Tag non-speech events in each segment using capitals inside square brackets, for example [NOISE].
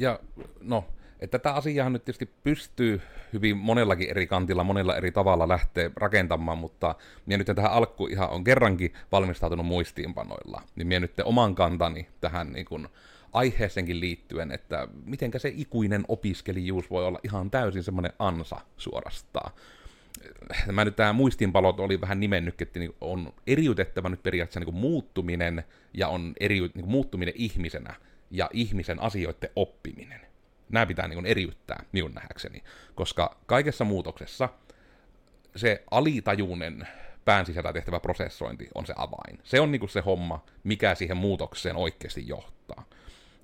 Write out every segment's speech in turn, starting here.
Ja no, että tätä asiaa nyt tietysti pystyy hyvin monellakin eri kantilla, monella eri tavalla lähteä rakentamaan, mutta minä nyt tähän alkuun ihan on kerrankin valmistautunut muistiinpanoilla. Niin minä nyt oman kantani tähän niin kuin aiheeseenkin liittyen, että mitenkä se ikuinen opiskelijuus voi olla ihan täysin semmoinen ansa suorastaan. Mä nyt tämä muistinpalot oli vähän nimennyt, että niin on eriytettävä nyt periaatteessa niin kuin muuttuminen ja on eri, niin kuin muuttuminen ihmisenä ja ihmisen asioiden oppiminen. Nämä pitää niin eriyttää minun nähdäkseni, koska kaikessa muutoksessa se alitajuinen pään sisällä tehtävä prosessointi on se avain. Se on niin se homma, mikä siihen muutokseen oikeasti johtaa.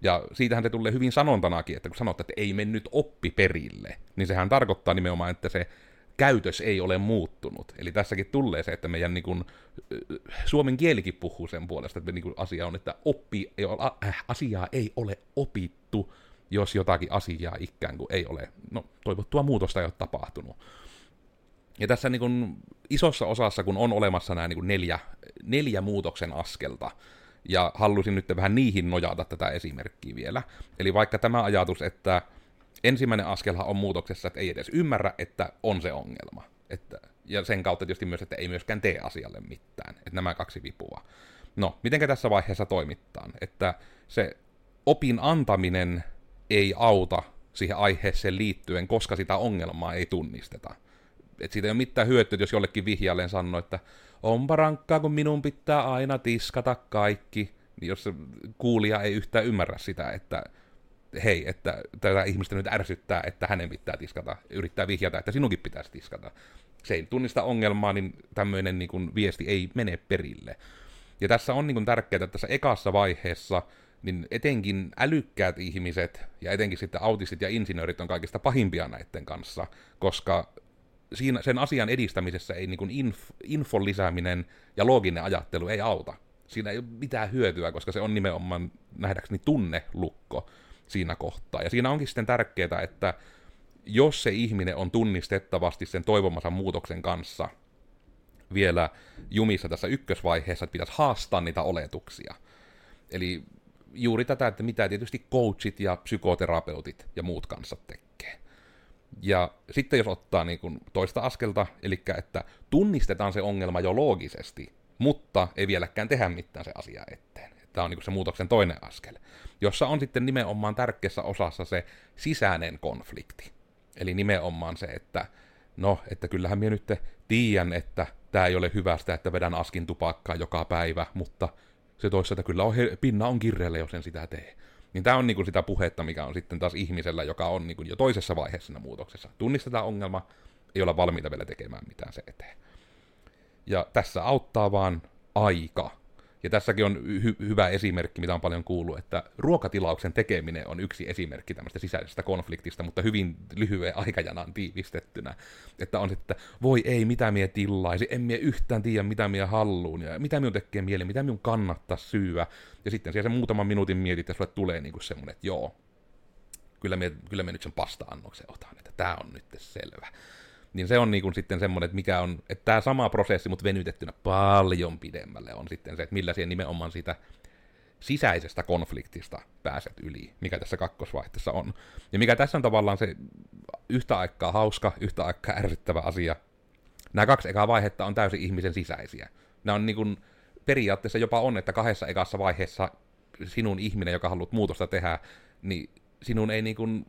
Ja siitähän se tulee hyvin sanontanakin, että kun sanotte, että ei mennyt oppi perille, niin sehän tarkoittaa nimenomaan, että se käytös ei ole muuttunut. Eli tässäkin tulee se, että meidän niin kuin, suomen kielikin puhuu sen puolesta, että niin kuin asia on, että oppi, äh, asiaa ei ole opittu, jos jotakin asiaa ikään kuin ei ole, no toivottua muutosta ei ole tapahtunut. Ja tässä niin kuin isossa osassa, kun on olemassa nämä niin kuin neljä, neljä muutoksen askelta, ja halusin nyt vähän niihin nojata tätä esimerkkiä vielä. Eli vaikka tämä ajatus, että ensimmäinen askelhan on muutoksessa, että ei edes ymmärrä, että on se ongelma. Että, ja sen kautta tietysti myös, että ei myöskään tee asialle mitään. Että nämä kaksi vipua. No, miten tässä vaiheessa toimittaan? Että se opin antaminen ei auta siihen aiheeseen liittyen, koska sitä ongelmaa ei tunnisteta. Et siitä ei ole mitään hyötyä, jos jollekin vihjalleen sanoo, että onpa rankkaa, kun minun pitää aina tiskata kaikki, niin jos kuulija ei yhtään ymmärrä sitä, että hei, että tätä ihmistä nyt ärsyttää, että hänen pitää tiskata, yrittää vihjata, että sinunkin pitäisi tiskata. Se ei tunnista ongelmaa, niin tämmöinen niin kuin, viesti ei mene perille. Ja tässä on niin kuin, tärkeää, että tässä ekassa vaiheessa niin etenkin älykkäät ihmiset ja etenkin sitten autistit ja insinöörit on kaikista pahimpia näiden kanssa, koska siinä, sen asian edistämisessä ei niin inf, infon lisääminen ja looginen ajattelu ei auta. Siinä ei ole mitään hyötyä, koska se on nimenomaan nähdäkseni tunnelukko siinä kohtaa. Ja siinä onkin sitten tärkeää, että jos se ihminen on tunnistettavasti sen toivomansa muutoksen kanssa vielä jumissa tässä ykkösvaiheessa, että pitäisi haastaa niitä oletuksia. Eli juuri tätä, että mitä tietysti coachit ja psykoterapeutit ja muut kanssa tekee. Ja sitten jos ottaa niin kuin toista askelta, eli että tunnistetaan se ongelma jo loogisesti, mutta ei vieläkään tehdä mitään se asia eteen. Tämä on niin se muutoksen toinen askel, jossa on sitten nimenomaan tärkeässä osassa se sisäinen konflikti. Eli nimenomaan se, että no, että kyllähän minä nyt tiedän, että tämä ei ole hyvästä, että vedän askin tupakkaa joka päivä, mutta se toisaalta kyllä on, pinna on kirreellä, jos en sitä tee. Niin tämä on niinku sitä puhetta, mikä on sitten taas ihmisellä, joka on niinku jo toisessa vaiheessa siinä muutoksessa. Tunnistetaan ongelma, ei olla valmiita vielä tekemään mitään se eteen. Ja tässä auttaa vaan aika. Ja tässäkin on hy- hyvä esimerkki, mitä on paljon kuullut, että ruokatilauksen tekeminen on yksi esimerkki tämmöistä sisäisestä konfliktista, mutta hyvin lyhyen aikajanaan tiivistettynä. Että on että voi ei, mitä mie tillaisi, en mie yhtään tiedä, mitä mie halluun, ja mitä minun tekee mieli, mitä minun kannattaa syyä. Ja sitten siellä se muutaman minuutin mietit, ja sulle tulee niinku semmoinen, että joo, kyllä me, kyllä me nyt sen pasta-annoksen otan, että tämä on nyt selvä. Niin se on niin kuin sitten semmoinen, että mikä on, että tämä sama prosessi, mutta venytettynä paljon pidemmälle on sitten se, että millä siihen nimenomaan siitä sisäisestä konfliktista pääset yli, mikä tässä kakkosvaihteessa on. Ja mikä tässä on tavallaan se yhtä aikaa hauska, yhtä aikaa ärsyttävä asia. Nämä kaksi ekaa vaihetta on täysin ihmisen sisäisiä. Nämä on niin kuin, periaatteessa jopa on, että kahdessa ekassa vaiheessa sinun ihminen, joka haluat muutosta tehdä, niin sinun ei niin kuin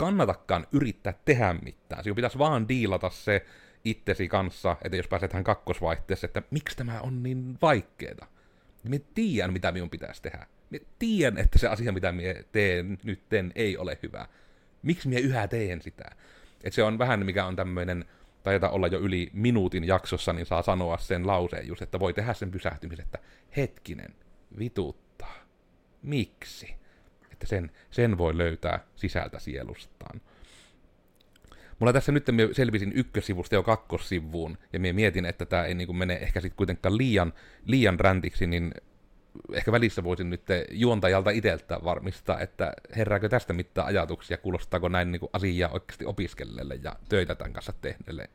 kannatakaan yrittää tehdä mitään. Sinun pitäisi vaan diilata se itsesi kanssa, että jos pääset tähän kakkosvaihteessa, että miksi tämä on niin vaikeeta. Minä tiedän, mitä minun pitäisi tehdä. Minä tiedän, että se asia, mitä minä teen nyt, ei ole hyvä. Miksi minä yhä teen sitä? Et se on vähän, mikä on tämmöinen, taita olla jo yli minuutin jaksossa, niin saa sanoa sen lauseen just, että voi tehdä sen pysähtymisen, että hetkinen, vituttaa. Miksi? Että sen, sen voi löytää sisältä sielustaan. Mulla tässä nyt selvisin ykkösivusta jo kakkossivuun, ja minä mietin, että tämä ei niin mene ehkä sitten kuitenkaan liian, liian räntiksi, niin ehkä välissä voisin nyt juontajalta itseltä varmistaa, että herääkö tästä mitään ajatuksia, kuulostaako näin niin asiaa oikeasti opiskelijalle ja töitä tämän kanssa tehneelle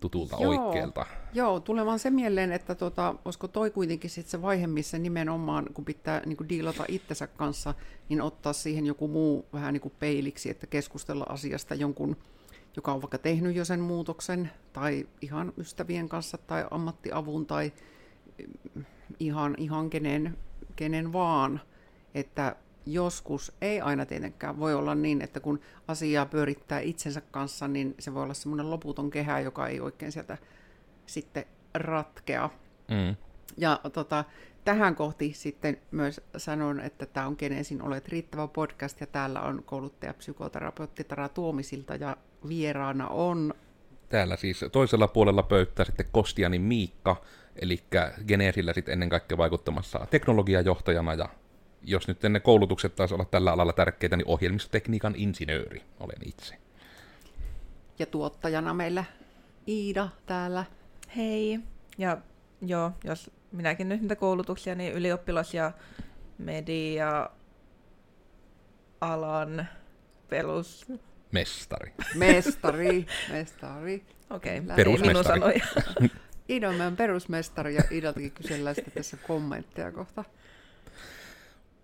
tutulta Joo. oikealta. Joo, tulee vaan se mieleen, että tota, olisiko toi kuitenkin sit se vaihe, missä nimenomaan, kun pitää niin kuin diilata itsensä kanssa, niin ottaa siihen joku muu vähän niin kuin peiliksi, että keskustella asiasta jonkun, joka on vaikka tehnyt jo sen muutoksen, tai ihan ystävien kanssa, tai ammattiavun, tai mm, ihan, ihan kenen, kenen vaan, että joskus ei aina tietenkään voi olla niin, että kun asiaa pyörittää itsensä kanssa, niin se voi olla semmoinen loputon kehä, joka ei oikein sieltä sitten ratkea. Mm. Ja tota, tähän kohti sitten myös sanon, että tämä on Genesin Olet riittävä podcast ja täällä on kouluttaja psykoterapeutti Tara Tuomisilta ja vieraana on Täällä siis toisella puolella pöytää sitten Kostianin Miikka, eli Geneesillä sitten ennen kaikkea vaikuttamassa teknologiajohtajana ja jos nyt ne koulutukset taisi olla tällä alalla tärkeitä, niin ohjelmistotekniikan insinööri olen itse. ja tuottajana meillä Iida täällä. Hei. Ja joo, jos minäkin nyt niitä koulutuksia, niin ylioppilas- ja media-alan perus... Mestari. Mestari, [LAUGHS] mestari. Okei, okay. Perusmestari. Iida on meidän perusmestari ja Iidaltakin kysellään sitten tässä kommentteja kohta.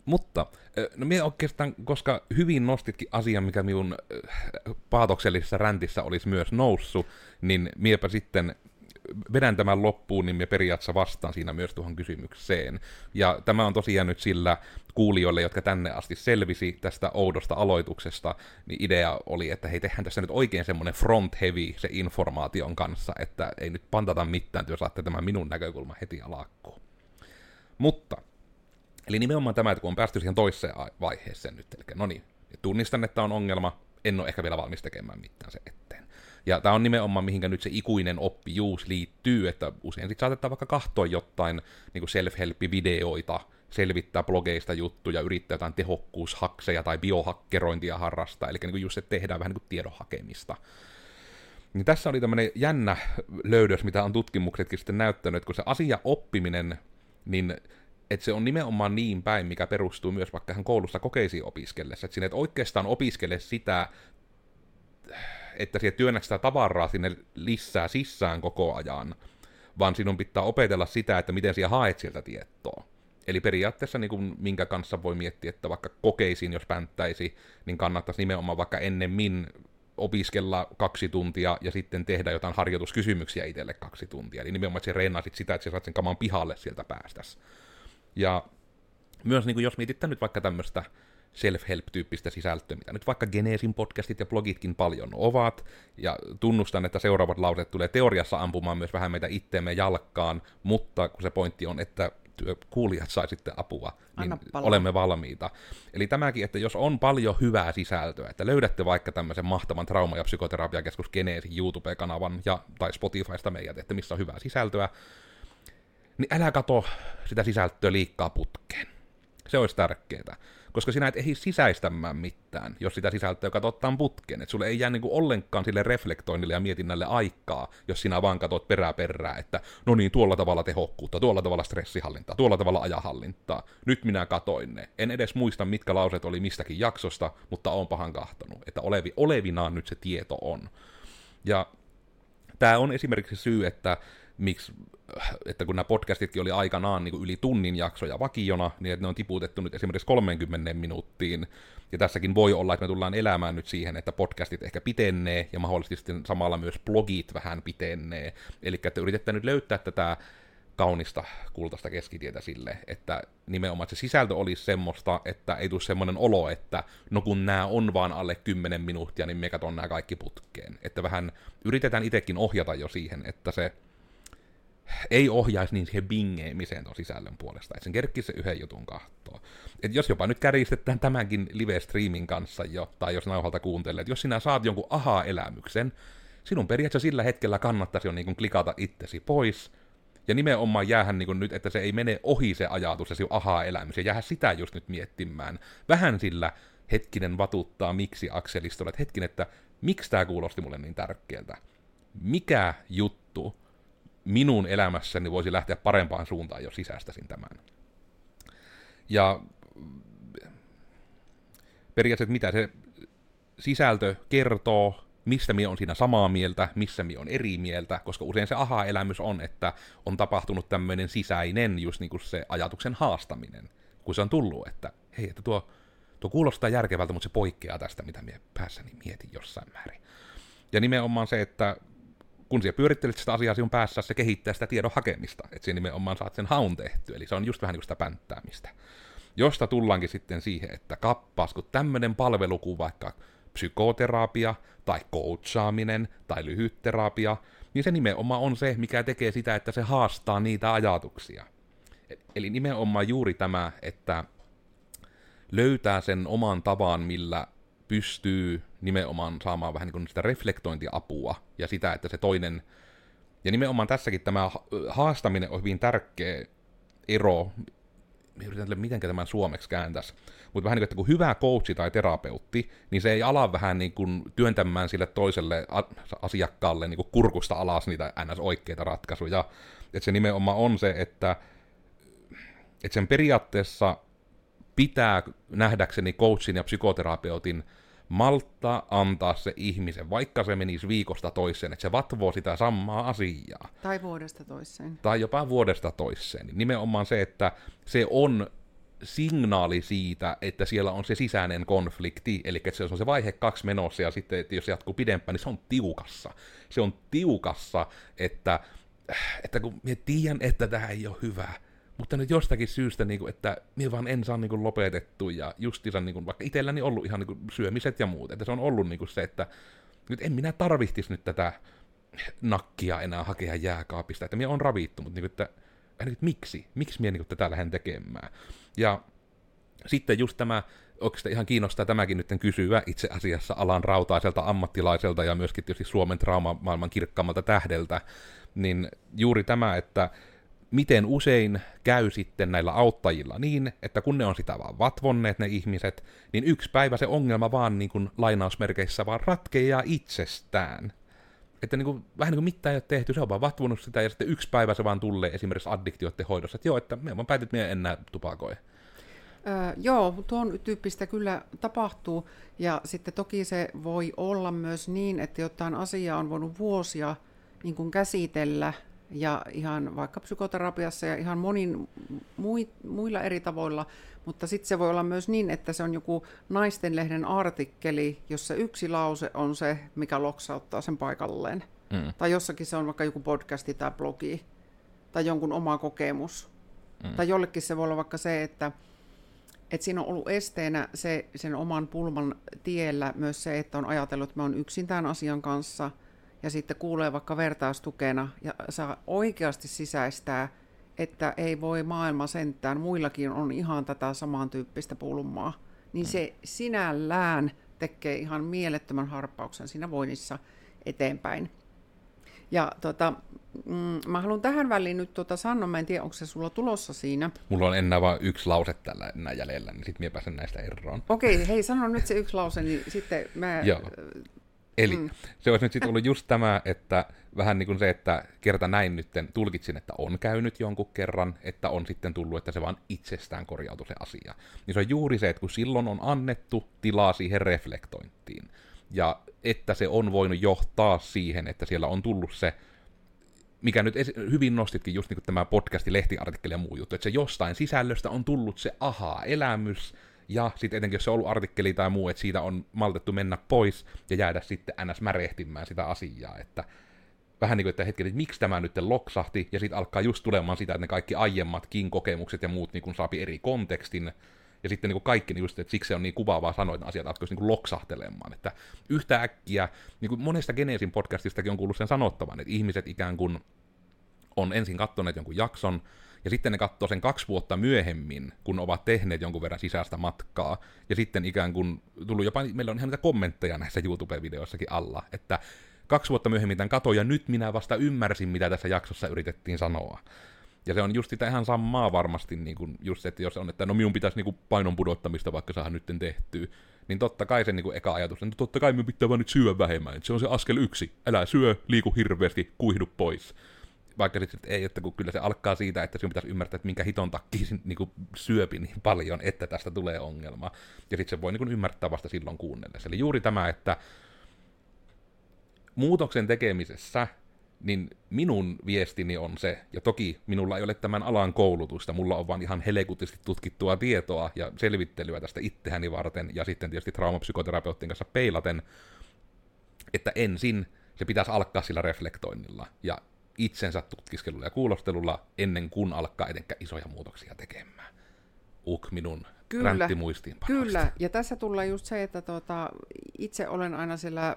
Mutta, no minä oikeastaan, koska hyvin nostitkin asian, mikä minun paatoksellisessa räntissä olisi myös noussut, niin miepä sitten vedän tämän loppuun, niin me periaatteessa vastaan siinä myös tuohon kysymykseen. Ja tämä on tosiaan nyt sillä kuulijoille, jotka tänne asti selvisi tästä oudosta aloituksesta, niin idea oli, että hei, tehdään tässä nyt oikein semmoinen front heavy se informaation kanssa, että ei nyt pantata mitään, jos saatte tämän minun näkökulma heti alakkuun. Mutta, eli nimenomaan tämä, että kun on päästy siihen toiseen ai- vaiheeseen nyt, eli no niin, tunnistan, että on ongelma, en ole ehkä vielä valmis tekemään mitään se eteen. Ja tämä on nimenomaan, mihinkä nyt se ikuinen oppijuus liittyy, että usein sitten saatetaan vaikka kahtoa jotain niin self-help-videoita, selvittää blogeista juttuja, yrittää jotain tehokkuushakseja tai biohakkerointia harrastaa, eli niin just se tehdään vähän niin kuin tiedon hakemista. Niin tässä oli tämmöinen jännä löydös, mitä on tutkimuksetkin sitten näyttänyt, että kun se asia oppiminen, niin että se on nimenomaan niin päin, mikä perustuu myös vaikka ihan koulussa kokeisiin opiskellessa. Että sinne et oikeastaan opiskele sitä, että siellä työnnät sitä tavaraa sinne lisää sisään koko ajan, vaan sinun pitää opetella sitä, että miten siellä haet sieltä tietoa. Eli periaatteessa niin kuin, minkä kanssa voi miettiä, että vaikka kokeisiin, jos pänttäisi, niin kannattaisi nimenomaan vaikka ennemmin opiskella kaksi tuntia ja sitten tehdä jotain harjoituskysymyksiä itselle kaksi tuntia. Eli nimenomaan, että reenasit sitä, että sä saat sen kaman pihalle sieltä päästäs. Ja myös niin kuin jos mietitään nyt vaikka tämmöistä self-help-tyyppistä sisältöä, mitä nyt vaikka Genesin podcastit ja blogitkin paljon ovat, ja tunnustan, että seuraavat lauseet tulee teoriassa ampumaan myös vähän meitä itteemme jalkaan, mutta kun se pointti on, että kuulijat sai sitten apua, niin olemme valmiita. Eli tämäkin, että jos on paljon hyvää sisältöä, että löydätte vaikka tämmöisen mahtavan trauma- ja psykoterapiakeskus Geneesin YouTube-kanavan ja, tai Spotifysta meidät, että missä on hyvää sisältöä, niin älä kato sitä sisältöä liikkaa putkeen. Se olisi tärkeää. Koska sinä et ehdi sisäistämään mitään, jos sitä sisältöä katsottaan putkeen. Et sulle ei jää niinku ollenkaan sille reflektoinnille ja mietinnälle aikaa, jos sinä vaan katsot perää perää, että no niin, tuolla tavalla tehokkuutta, tuolla tavalla stressihallintaa, tuolla tavalla ajahallintaa. Nyt minä katoin ne. En edes muista, mitkä lauseet oli mistäkin jaksosta, mutta on pahan kahtonut, että olevi, olevinaan nyt se tieto on. Ja tämä on esimerkiksi syy, että miksi, että kun nämä podcastitkin oli aikanaan niin kuin yli tunnin jaksoja vakiona, niin että ne on tiputettu nyt esimerkiksi 30 minuuttiin, ja tässäkin voi olla, että me tullaan elämään nyt siihen, että podcastit ehkä pitennee, ja mahdollisesti samalla myös blogit vähän pitennee, eli että yritetään nyt löytää tätä kaunista kultaista keskitietä sille, että nimenomaan se sisältö olisi semmoista, että ei tule semmoinen olo, että no kun nämä on vaan alle 10 minuuttia, niin me katon nämä kaikki putkeen. Että vähän yritetään itsekin ohjata jo siihen, että se ei ohjaisi niin siihen bingeemiseen tuon sisällön puolesta, että sen kerkkisi se yhden jutun kahtoon. Et jos jopa nyt kärjistetään tämänkin live-streamin kanssa jo, tai jos nauhalta kuuntelee, että jos sinä saat jonkun aha-elämyksen, sinun periaatteessa sillä hetkellä kannattaisi jo niin kuin klikata itsesi pois, ja nimenomaan jäähän niin nyt, että se ei mene ohi se ajatus ja se aha-elämys, ja jäähän sitä just nyt miettimään. Vähän sillä hetkinen vatuttaa miksi akselistolla, että hetkin, että miksi tämä kuulosti mulle niin tärkeältä? Mikä juttu minun elämässäni voisi lähteä parempaan suuntaan, jos sisäistäisin tämän? Ja periaatteessa mitä se sisältö kertoo, mistä minä on siinä samaa mieltä, missä minä on eri mieltä, koska usein se aha-elämys on, että on tapahtunut tämmöinen sisäinen just niin kuin se ajatuksen haastaminen, kun se on tullut, että hei, että tuo, tuo kuulostaa järkevältä, mutta se poikkeaa tästä, mitä minä päässäni mietin jossain määrin. Ja nimenomaan se, että kun siellä pyörittelet sitä asiaa sinun päässä, se kehittää sitä tiedon hakemista, että siinä nimenomaan saat sen haun tehty, eli se on just vähän niin kuin sitä pänttäämistä. Josta tullaankin sitten siihen, että kappas, kun tämmöinen palvelu kuin vaikka psykoterapia tai coachaaminen tai lyhytterapia, niin se nimenomaan on se, mikä tekee sitä, että se haastaa niitä ajatuksia. Eli nimenomaan juuri tämä, että löytää sen oman tavan, millä pystyy nimenomaan saamaan vähän niin kuin sitä reflektointiapua ja sitä, että se toinen, ja nimenomaan tässäkin tämä haastaminen on hyvin tärkeä ero, mä yritän miten tämän suomeksi kääntäisi, mutta vähän niin kuin, että kun hyvä coachi tai terapeutti, niin se ei ala vähän niin kuin työntämään sille toiselle asiakkaalle niin kuin kurkusta alas niitä ns. oikeita ratkaisuja. Että se nimenomaan on se, että, että sen periaatteessa pitää nähdäkseni coachin ja psykoterapeutin malta antaa se ihmisen, vaikka se menisi viikosta toiseen, että se vatvoo sitä samaa asiaa. Tai vuodesta toiseen. Tai jopa vuodesta toiseen. Nimenomaan se, että se on signaali siitä, että siellä on se sisäinen konflikti, eli että se on se vaihe kaksi menossa, ja sitten että jos se jatkuu pidempään, niin se on tiukassa. Se on tiukassa, että, että kun minä tiedän, että tämä ei ole hyvä, mutta nyt jostakin syystä, niin kuin, että minä vaan en saa niin kuin, lopetettu, ja justiinsa niin kuin, vaikka itselläni ollut ihan niin kuin, syömiset ja muut, että se on ollut niin kuin, se, että nyt en minä tarvittis nyt tätä nakkia enää hakea jääkaapista, että minä on ravittu, mutta niin kuin, että, että miksi? Miksi minä niin kuin, tätä lähden tekemään? Ja sitten just tämä, oikeastaan ihan kiinnostaa tämäkin nyt kysyä itse asiassa alan rautaiselta ammattilaiselta ja myöskin tietysti Suomen traumamaailman kirkkaammalta tähdeltä, niin juuri tämä, että miten usein käy sitten näillä auttajilla niin, että kun ne on sitä vaan vatvonneet ne ihmiset, niin yksi päivä se ongelma vaan niin kuin lainausmerkeissä vaan ratkeaa itsestään. Että niin kuin, vähän niin kuin mitään ei ole tehty, se on vaan vatvunut sitä ja sitten yksi päivä se vaan tulee esimerkiksi addiktioiden hoidossa, että joo, että me vaan päätit, että me enää tupakoi. Öö, joo, tuon tyyppistä kyllä tapahtuu ja sitten toki se voi olla myös niin, että jotain asiaa on voinut vuosia niin kuin käsitellä ja ihan vaikka psykoterapiassa ja ihan monin muilla eri tavoilla, mutta sitten se voi olla myös niin, että se on joku naistenlehden artikkeli, jossa yksi lause on se, mikä loksauttaa sen paikalleen. Mm. Tai jossakin se on vaikka joku podcasti tai blogi, tai jonkun oma kokemus. Mm. Tai jollekin se voi olla vaikka se, että, että siinä on ollut esteenä se, sen oman pulman tiellä myös se, että on ajatellut, että mä oon yksin tämän asian kanssa – ja sitten kuulee vaikka vertaistukena ja saa oikeasti sisäistää, että ei voi maailma sentään, muillakin on ihan tätä samantyyppistä pulmaa, niin se sinällään tekee ihan mielettömän harppauksen siinä voinnissa eteenpäin. Ja tota, mm, mä haluan tähän väliin nyt tuota sanoa, mä en tiedä, onko se sulla tulossa siinä. Mulla on enää vain yksi lause tällä enää jäljellä, niin sitten mä pääsen näistä eroon. Okei, hei, sano nyt se yksi lause, niin sitten mä Joo. Eli mm. se olisi nyt sitten ollut just tämä, että vähän niin kuin se, että kerta näin nyt tulkitsin, että on käynyt jonkun kerran, että on sitten tullut, että se vaan itsestään korjautui se asia. Niin se on juuri se, että kun silloin on annettu tilaa siihen reflektointiin, ja että se on voinut johtaa siihen, että siellä on tullut se, mikä nyt hyvin nostitkin just niin kuin tämä podcasti, lehtiartikkeli ja muu juttu, että se jostain sisällöstä on tullut se ahaa-elämys, ja sitten etenkin, jos se on ollut artikkeli tai muu, että siitä on maltettu mennä pois ja jäädä sitten ns. märehtimään sitä asiaa, että vähän niin kuin, että hetken, että miksi tämä nyt loksahti, ja sitten alkaa just tulemaan sitä, että ne kaikki aiemmatkin kokemukset ja muut niin kuin saapi eri kontekstin, ja sitten niin kuin kaikki, niin just, että siksi se on niin kuvaavaa sanoa, että asiat alkaisi niin loksahtelemaan. Että yhtä äkkiä, niin kuin monesta Geneesin podcastistakin on kuullut sen sanottavan, että ihmiset ikään kuin on ensin kattoneet jonkun jakson, ja sitten ne katsoo sen kaksi vuotta myöhemmin, kun ovat tehneet jonkun verran sisäistä matkaa, ja sitten ikään kuin tullut jopa, meillä on ihan niitä kommentteja näissä YouTube-videoissakin alla, että kaksi vuotta myöhemmin tämän katoin, ja nyt minä vasta ymmärsin, mitä tässä jaksossa yritettiin sanoa. Ja se on just sitä ihan samaa varmasti, niin kuin just se, että jos on, että no minun pitäisi niin kuin painon pudottamista vaikka saada nyt tehtyä, niin totta kai se niin kuin eka ajatus, että totta kai minun pitää vaan nyt syödä vähemmän, että se on se askel yksi, älä syö, liiku hirveästi, kuihdu pois vaikka sitten ei, että kun kyllä se alkaa siitä, että sinun pitäisi ymmärtää, että minkä hiton takia niin kuin syöpi niin paljon, että tästä tulee ongelma. Ja sitten se voi niin kuin ymmärtää vasta silloin kuunnellessa. Eli juuri tämä, että muutoksen tekemisessä niin minun viestini on se, ja toki minulla ei ole tämän alan koulutusta, mulla on vaan ihan helekutisesti tutkittua tietoa ja selvittelyä tästä itseäni varten, ja sitten tietysti traumapsykoterapeutin kanssa peilaten, että ensin se pitäisi alkaa sillä reflektoinnilla ja itsensä tutkiskelulla ja kuulostelulla ennen kuin alkaa etenkään isoja muutoksia tekemään. Uk minun Kyllä, kyllä. ja tässä tulee just se, että tuota, itse olen aina siellä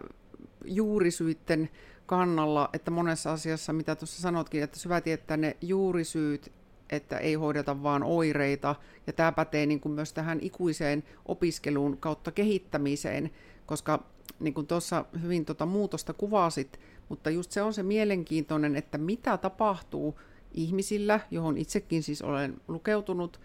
juurisyitten kannalla, että monessa asiassa, mitä tuossa sanotkin, että syvä tietää ne juurisyyt, että ei hoideta vaan oireita, ja tämä pätee niin kuin myös tähän ikuiseen opiskeluun kautta kehittämiseen, koska niin kuin tuossa hyvin tuota muutosta kuvasit, mutta just se on se mielenkiintoinen, että mitä tapahtuu ihmisillä, johon itsekin siis olen lukeutunut,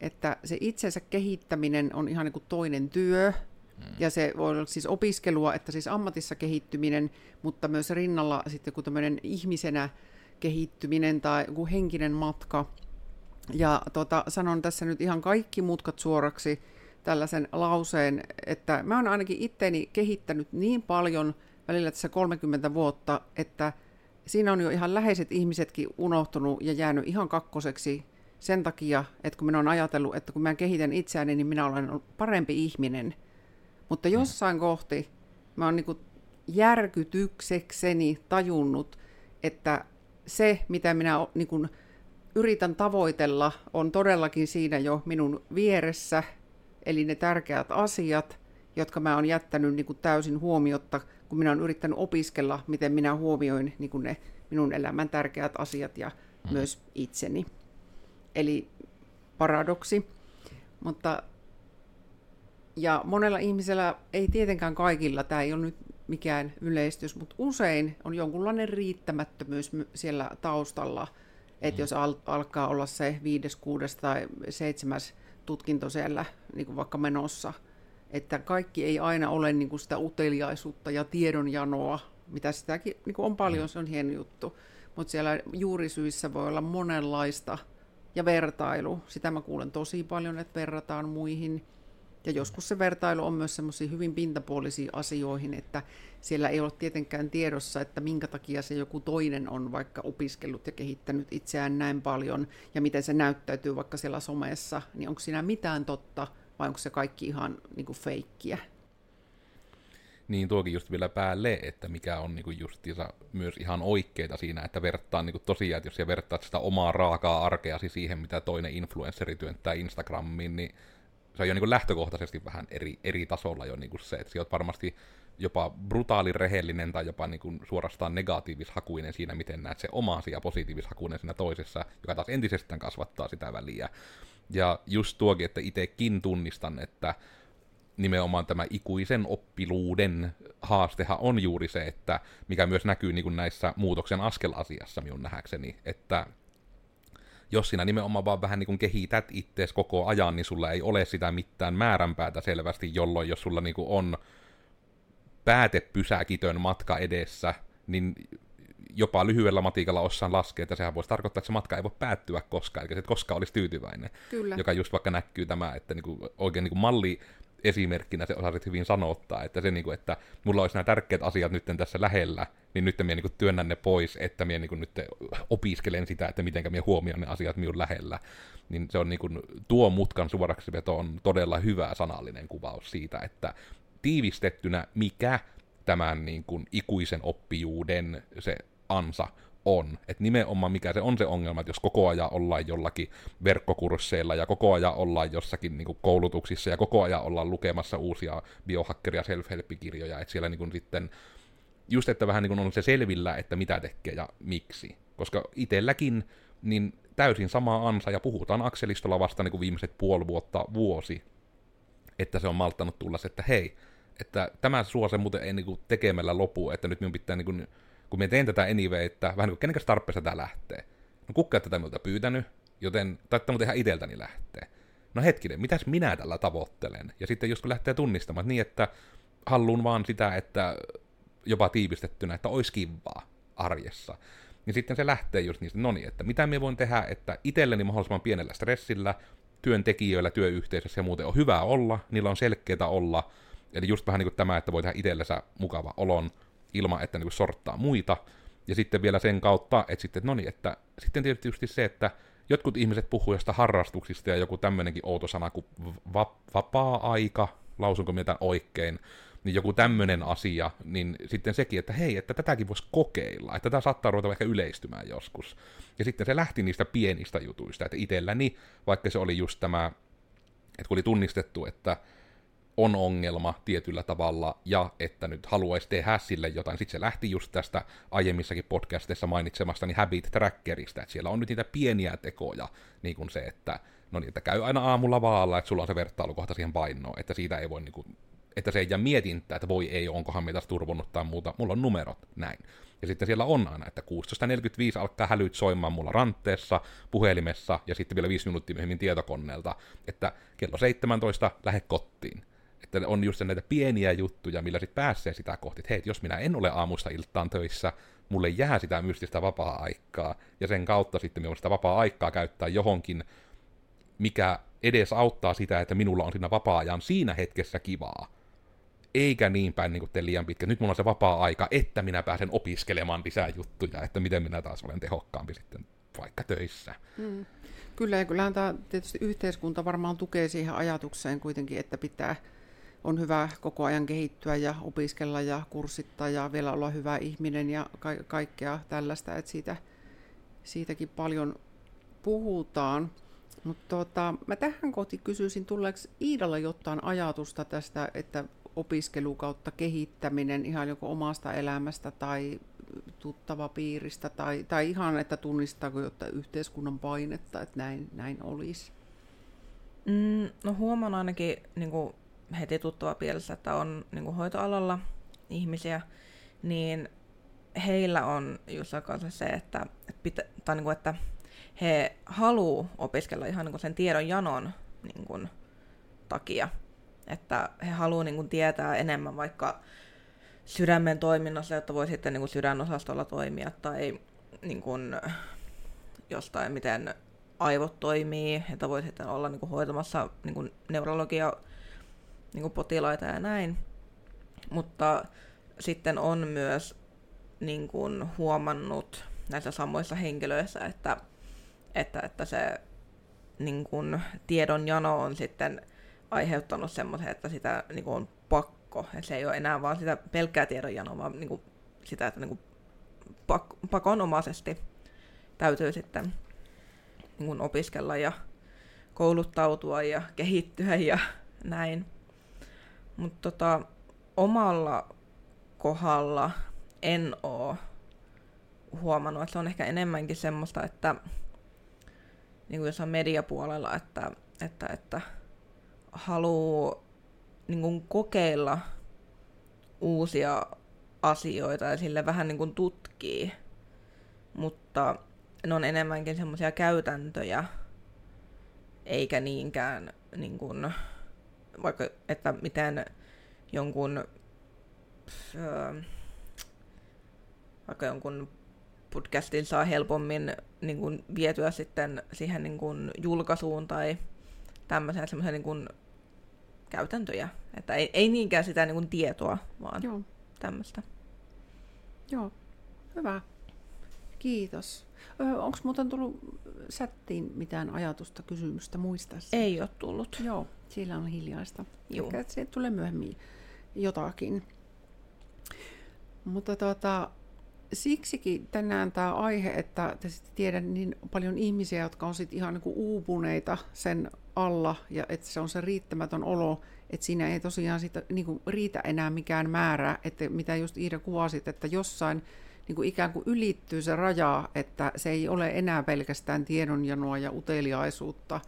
että se itsensä kehittäminen on ihan niin kuin toinen työ, mm. ja se voi olla siis opiskelua, että siis ammatissa kehittyminen, mutta myös rinnalla sitten joku tämmöinen ihmisenä kehittyminen tai joku henkinen matka. Ja tota, sanon tässä nyt ihan kaikki mutkat suoraksi, tällaisen lauseen, että mä oon ainakin itteeni kehittänyt niin paljon välillä tässä 30 vuotta, että siinä on jo ihan läheiset ihmisetkin unohtunut ja jäänyt ihan kakkoseksi sen takia, että kun minä olen ajatellut, että kun mä kehitän itseäni, niin minä olen parempi ihminen. Mutta mm. jossain kohti mä oon niin järkytyksekseni tajunnut, että se, mitä minä niin yritän tavoitella, on todellakin siinä jo minun vieressä Eli ne tärkeät asiat, jotka mä oon jättänyt niin kuin täysin huomiotta, kun minä olen yrittänyt opiskella, miten minä huomioin niin kuin ne minun elämän tärkeät asiat ja mm. myös itseni. Eli paradoksi. Mutta, ja monella ihmisellä, ei tietenkään kaikilla, tämä ei ole nyt mikään yleistys, mutta usein on jonkunlainen riittämättömyys siellä taustalla, että mm. jos al- alkaa olla se viides, kuudes tai seitsemäs tutkinto siellä niin kuin vaikka menossa. Että kaikki ei aina ole niin kuin sitä uteliaisuutta ja tiedonjanoa, mitä sitäkin niin kuin on paljon, mm. se on hieno juttu. Mutta siellä juurisyissä voi olla monenlaista ja vertailu. Sitä mä kuulen tosi paljon, että verrataan muihin. Ja joskus se vertailu on myös semmoisiin hyvin pintapuolisiin asioihin, että siellä ei ole tietenkään tiedossa, että minkä takia se joku toinen on vaikka opiskellut ja kehittänyt itseään näin paljon, ja miten se näyttäytyy vaikka siellä somessa, niin onko siinä mitään totta, vai onko se kaikki ihan niin kuin feikkiä? Niin tuokin just vielä päälle, että mikä on niinku justiinsa myös ihan oikeita siinä, että vertaa niinku tosiaan, että jos sä vertaat sitä omaa raakaa arkeasi siihen, mitä toinen influenceri työntää Instagramiin, niin se on jo niin lähtökohtaisesti vähän eri, eri tasolla jo niin kuin se, että sä oot varmasti jopa brutaali rehellinen tai jopa niin kuin suorastaan negatiivishakuinen siinä, miten näet se oma asia positiivishakuinen siinä toisessa, joka taas entisestään kasvattaa sitä väliä. Ja just tuokin, että itsekin tunnistan, että nimenomaan tämä ikuisen oppiluuden haastehan on juuri se, että mikä myös näkyy niin kuin näissä muutoksen askelasiassa minun nähäkseni, että jos sinä nimenomaan vaan vähän niin kuin kehität ittees koko ajan, niin sulla ei ole sitä mitään määränpäätä selvästi, jolloin jos sulla niin kuin on päätepysäkitön matka edessä, niin jopa lyhyellä matikalla osaan laskea, että sehän voisi tarkoittaa, että se matka ei voi päättyä koskaan, eikä se koskaan olisi tyytyväinen. Kyllä. Joka just vaikka näkyy tämä, että niinku, oikein niinku malli esimerkkinä se osasit hyvin sanottaa, että se niinku, että mulla olisi nämä tärkeät asiat nyt tässä lähellä, niin nyt minä niinku työnnän ne pois, että minä niinku nyt opiskelen sitä, että miten minä huomioon ne asiat minun lähellä. Niin se on niinku, tuo mutkan suoraksi veto on todella hyvä sanallinen kuvaus siitä, että tiivistettynä mikä tämän niin kuin ikuisen oppijuuden se ansa on. Että nimenomaan mikä se on se ongelma, että jos koko ajan ollaan jollakin verkkokursseilla ja koko ajan ollaan jossakin niin kuin koulutuksissa ja koko ajan ollaan lukemassa uusia biohakkeria self-help-kirjoja, että siellä niin kuin sitten just, että vähän niin kuin on se selvillä, että mitä tekee ja miksi. Koska itselläkin niin täysin sama ansa, ja puhutaan Akselistolla vasta niin kuin viimeiset puoli vuotta, vuosi, että se on malttanut tulla se, että hei, että tämä suose muuten ei niin kuin tekemällä lopu, että nyt minun pitää niin kuin kun me teen tätä anyway, että vähän niin kuin kenen tarpeessa tämä lähtee. No kukka tätä minulta pyytänyt, joten taittaa minulta ihan iteltäni lähtee. No hetkinen, mitäs minä tällä tavoittelen? Ja sitten just kun lähtee tunnistamaan, niin, että haluan vaan sitä, että jopa tiivistettynä, että olisi kivaa arjessa. Niin sitten se lähtee just niistä, no niin, että mitä me voin tehdä, että itselleni mahdollisimman pienellä stressillä, työntekijöillä, työyhteisössä ja muuten on hyvä olla, niillä on selkeää olla, eli just vähän niin kuin tämä, että voi tehdä itsellensä mukava olon, ilman, että niin kuin sorttaa muita. Ja sitten vielä sen kautta, että sitten, no niin, että sitten tietysti se, että jotkut ihmiset puhuu jostain harrastuksista ja joku tämmöinenkin outo sana kuin va- vapaa-aika, lausunko mitä oikein, niin joku tämmöinen asia, niin sitten sekin, että hei, että tätäkin voisi kokeilla, että tätä saattaa ruveta ehkä yleistymään joskus. Ja sitten se lähti niistä pienistä jutuista, että itselläni, vaikka se oli just tämä, että kun oli tunnistettu, että on ongelma tietyllä tavalla, ja että nyt haluaisi tehdä sille jotain. Sitten se lähti just tästä aiemmissakin podcasteissa mainitsemasta niin habit trackerista, että siellä on nyt niitä pieniä tekoja, niin kuin se, että no niin, että käy aina aamulla vaalla, että sulla on se vertailukohta siihen painoon, että siitä ei voi niin kuin, että se ei jää mietintää, että voi ei, onkohan meitä turvonnut tai muuta, mulla on numerot, näin. Ja sitten siellä on aina, että 16.45 alkaa hälyt soimaan mulla rantteessa, puhelimessa ja sitten vielä 5 minuuttia myöhemmin tietokoneelta, että kello 17 lähde kotiin että on just näitä pieniä juttuja, millä sitten pääsee sitä kohti, että hei, jos minä en ole aamusta iltaan töissä, mulle jää sitä mystistä vapaa-aikaa, ja sen kautta sitten minun sitä vapaa-aikaa käyttää johonkin, mikä edes auttaa sitä, että minulla on siinä vapaa-ajan siinä hetkessä kivaa. Eikä niin päin niin kuin liian pitkä. Nyt mulla on se vapaa-aika, että minä pääsen opiskelemaan lisää juttuja, että miten minä taas olen tehokkaampi sitten vaikka töissä. Mm. Kyllä, ja kyllähän tämä tietysti yhteiskunta varmaan tukee siihen ajatukseen kuitenkin, että pitää on hyvä koko ajan kehittyä ja opiskella ja kurssittaa ja vielä olla hyvä ihminen ja ka- kaikkea tällaista, että siitä, siitäkin paljon puhutaan. Mutta tota, mä tähän kohti kysyisin, tuleeko Iidalla jotain ajatusta tästä, että opiskelu kautta kehittäminen ihan joko omasta elämästä tai tuttava piiristä tai, tai ihan, että tunnistaako jotain yhteiskunnan painetta, että näin, näin olisi? Mm, no huomaan ainakin niin kuin heti tuttava pielessä, että on niin kuin hoitoalalla ihmisiä, niin heillä on just se, että, pitä, tai niin kuin, että he haluaa opiskella ihan niin kuin sen tiedon janon niin kuin, takia. Että he haluaa niin tietää enemmän vaikka sydämen toiminnassa, jotta voi sitten niin kuin, sydänosastolla toimia, tai niin kuin, jostain, miten aivot toimii, että voi sitten olla niin kuin, hoitamassa niin kuin, neurologia niin kuin potilaita ja näin. Mutta sitten on myös niin kuin huomannut näissä samoissa henkilöissä, että, että, että se niin kuin tiedonjano on sitten aiheuttanut semmoisen, että sitä niin kuin on pakko. että se ei ole enää vaan sitä pelkkää tiedonjanoa, vaan niin kuin sitä, että niin kuin pak- pakonomaisesti täytyy sitten niin kuin opiskella ja kouluttautua ja kehittyä ja [LAUGHS] näin. Mutta tota, omalla kohdalla en oo huomannut, että se on ehkä enemmänkin semmoista, että niin kuin jos on mediapuolella, että, että, että haluaa niin kuin kokeilla uusia asioita ja sille vähän niin kuin tutkii, mutta ne on enemmänkin semmoisia käytäntöjä, eikä niinkään niin kuin, vaikka, että miten jonkun öö, vaikka jonkun podcastin saa helpommin niin kuin, vietyä sitten siihen niin kuin, julkaisuun tai tämmöisiä semmoisia niin kuin, käytäntöjä. Että ei, ei niinkään sitä niin kuin, tietoa, vaan Joo. tämmöistä. Joo, hyvä. Kiitos. Onko muuten tullut sättiin mitään ajatusta, kysymystä, muista? Ei ole tullut. Joo, siellä on hiljaista. Joo. Ehkä se tulee myöhemmin jotakin. Mutta tota, siksikin tänään tämä aihe, että te sitten tiedän niin paljon ihmisiä, jotka on sitten ihan niinku uupuneita sen alla, ja että se on se riittämätön olo, että siinä ei tosiaan sitä, niinku riitä enää mikään määrä, että mitä just Iida kuvasit, että jossain niin kuin ikään kuin ylittyy se raja, että se ei ole enää pelkästään tiedonjanoa ja uteliaisuutta.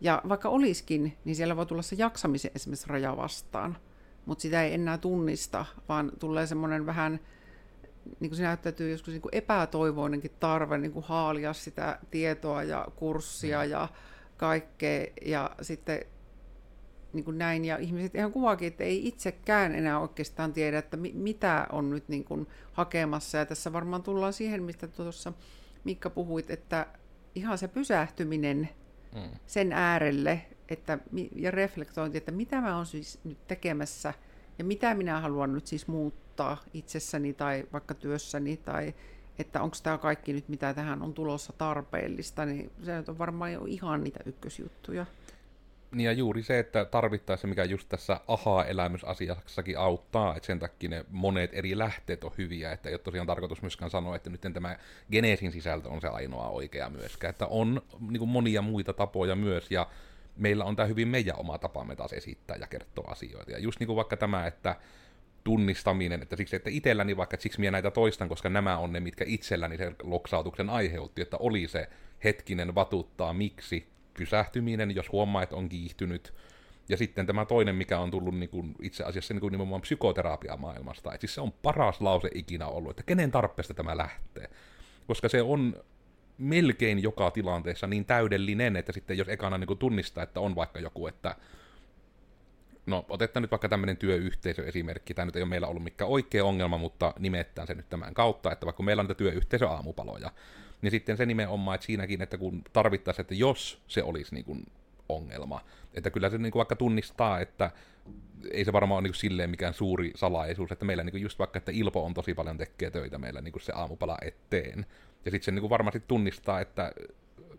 Ja vaikka olisikin, niin siellä voi tulla se jaksamisen esimerkiksi raja vastaan, mutta sitä ei enää tunnista, vaan tulee semmoinen vähän, niin kuin se näyttäytyy joskus niin kuin epätoivoinenkin tarve niin kuin haalia sitä tietoa ja kurssia ja kaikkea, ja sitten niin kuin näin, ja ihmiset ihan kuvaakin, että ei itsekään enää oikeastaan tiedä, että mi- mitä on nyt niin kuin hakemassa, ja tässä varmaan tullaan siihen, mistä tuossa Mikka puhuit, että ihan se pysähtyminen mm. sen äärelle, että, ja reflektointi, että mitä mä oon siis nyt tekemässä, Ja mitä minä haluan nyt siis muuttaa itsessäni tai vaikka työssäni tai että onko tämä kaikki nyt, mitä tähän on tulossa tarpeellista, niin se on varmaan jo ihan niitä ykkösjuttuja. Niin ja juuri se, että tarvittaessa, mikä just tässä aha-elämysasiassakin auttaa, että sen takia ne monet eri lähteet on hyviä, että ei ole tosiaan tarkoitus myöskään sanoa, että nyt tämä geneesin sisältö on se ainoa oikea myöskään, että on niin monia muita tapoja myös, ja meillä on tämä hyvin meidän oma tapamme taas esittää ja kertoa asioita. Ja just niin kuin vaikka tämä, että tunnistaminen, että siksi, että itselläni vaikka, että siksi minä näitä toistan, koska nämä on ne, mitkä itselläni sen loksautuksen aiheutti, että oli se hetkinen vatuttaa miksi, pysähtyminen, jos huomaa, että on kiihtynyt, ja sitten tämä toinen, mikä on tullut niin kuin, itse asiassa niin kuin nimenomaan psykoterapiamaailmasta, että siis se on paras lause ikinä ollut, että kenen tarpeesta tämä lähtee. Koska se on melkein joka tilanteessa niin täydellinen, että sitten jos ekana niin kuin tunnistaa, että on vaikka joku, että no otetaan nyt vaikka tämmöinen työyhteisöesimerkki, tämä nyt ei ole meillä ollut mikään oikea ongelma, mutta nimettään se nyt tämän kautta, että vaikka meillä on näitä työyhteisöaamupaloja, niin sitten se nimenomaan, että siinäkin, että kun tarvittaisiin, että jos se olisi niin kuin ongelma, että kyllä se niin kuin vaikka tunnistaa, että ei se varmaan ole niin kuin silleen mikään suuri salaisuus, että meillä niin kuin just vaikka, että Ilpo on tosi paljon tekee töitä meillä niin kuin se aamupala eteen, ja sitten se niin kuin varmasti tunnistaa, että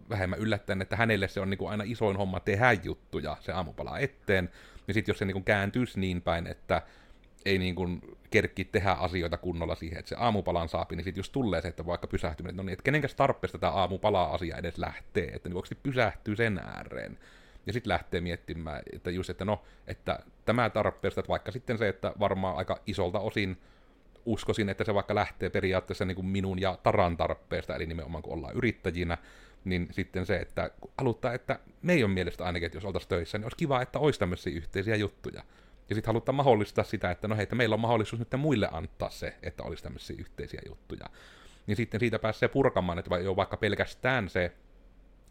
vähemmän yllättäen, että hänelle se on niin kuin aina isoin homma tehdä juttuja se aamupala eteen, niin sitten jos se niin kuin kääntyisi niin päin, että ei niin kuin kerkki tehdä asioita kunnolla siihen, että se aamupalan saapi, niin sitten just tulee se, että vaikka pysähtyminen, no niin, että kenenkäs tarpeesta tämä aamupala-asia edes lähtee, että niin pysähtyy sen ääreen. Ja sitten lähtee miettimään, että just, että no, että tämä tarpeesta, että vaikka sitten se, että varmaan aika isolta osin uskoisin, että se vaikka lähtee periaatteessa niin kuin minun ja Taran tarpeesta, eli nimenomaan kun ollaan yrittäjinä, niin sitten se, että haluttaa, että meidän mielestä ainakin, että jos oltaisiin töissä, niin olisi kiva, että olisi tämmöisiä yhteisiä juttuja. Ja sitten halutaan mahdollistaa sitä, että no hei, että meillä on mahdollisuus nyt muille antaa se, että olisi tämmöisiä yhteisiä juttuja. Niin sitten siitä pääsee purkamaan, että jo vaikka pelkästään se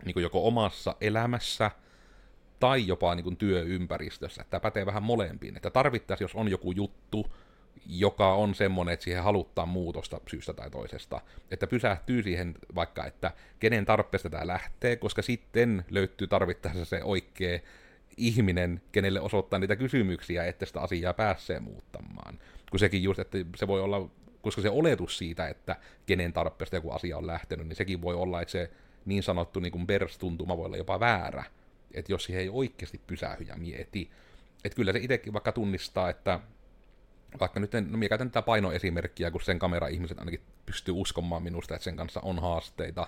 niin kuin joko omassa elämässä tai jopa niin kuin työympäristössä. Tämä pätee vähän molempiin. Että tarvittaisiin, jos on joku juttu, joka on semmoinen, että siihen haluttaa muutosta syystä tai toisesta. Että pysähtyy siihen vaikka, että kenen tarpeesta tämä lähtee, koska sitten löytyy tarvittaessa se oikea ihminen, kenelle osoittaa niitä kysymyksiä, että sitä asiaa pääsee muuttamaan. Kun sekin just, että se voi olla, koska se oletus siitä, että kenen tarpeesta joku asia on lähtenyt, niin sekin voi olla, että se niin sanottu niin BERS-tuntuma voi olla jopa väärä. Että jos siihen ei oikeasti pysähy ja mieti. Että kyllä se itsekin vaikka tunnistaa, että vaikka nyt en, no minä käytän tätä painoesimerkkiä, kun sen kamera-ihmiset ainakin pystyy uskomaan minusta, että sen kanssa on haasteita,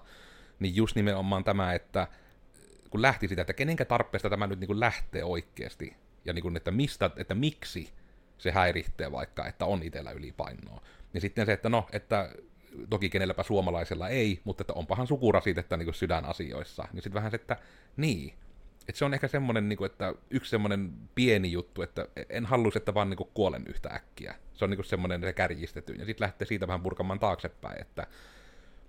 niin just nimenomaan tämä, että kun lähti sitä, että kenenkä tarpeesta tämä nyt niin kuin lähtee oikeasti, ja niin kuin, että, mistä, että miksi se häiritsee vaikka, että on itsellä ylipainoa. Niin sitten se, että no, että toki kenelläpä suomalaisella ei, mutta että onpahan sukurasitetta niin sydänasioissa. Niin sitten vähän se, että niin, että se on ehkä semmoinen, niin kuin, että yksi semmoinen pieni juttu, että en haluaisi, että vaan niin kuin kuolen yhtä äkkiä. Se on niin kuin semmoinen se kärjistetty. Ja sitten lähtee siitä vähän purkamaan taaksepäin, että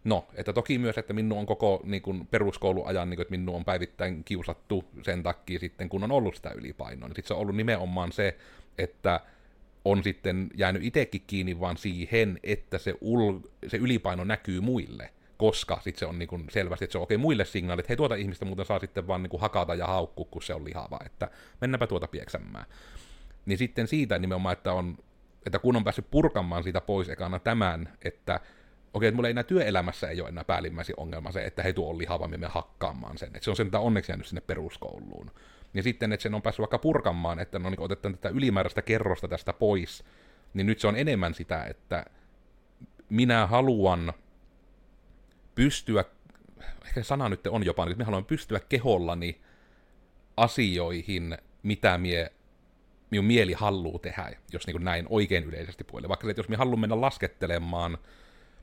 No, että toki myös, että minun on koko niin kuin, peruskouluajan, niin kuin, että minun on päivittäin kiusattu sen takia sitten, kun on ollut sitä ylipainoa. Niin sitten se on ollut nimenomaan se, että on sitten jäänyt itsekin kiinni vaan siihen, että se, ul, se ylipaino näkyy muille koska sitten se on niin kuin selvästi, että se on okei okay, muille signaalit, että hei tuota ihmistä muuten saa sitten vaan niin kuin hakata ja haukkua, kun se on lihava, että mennäpä tuota pieksämään. Niin sitten siitä nimenomaan, että, on, että kun on päässyt purkamaan siitä pois ekana tämän, että okei, että mulla ei enää työelämässä ei ole enää päällimmäisin ongelma se, että hei tuo on lihava, me hakkaamaan sen. Että se on sen onneksi jäänyt sinne peruskouluun. Ja sitten, että sen on päässyt vaikka purkamaan, että no niin otetaan tätä ylimääräistä kerrosta tästä pois, niin nyt se on enemmän sitä, että minä haluan pystyä, ehkä sana nyt on jopa, että minä haluan pystyä kehollani asioihin, mitä mie, minun mieli haluaa tehdä, jos niin näin oikein yleisesti puolelle. Vaikka se, että jos minä haluan mennä laskettelemaan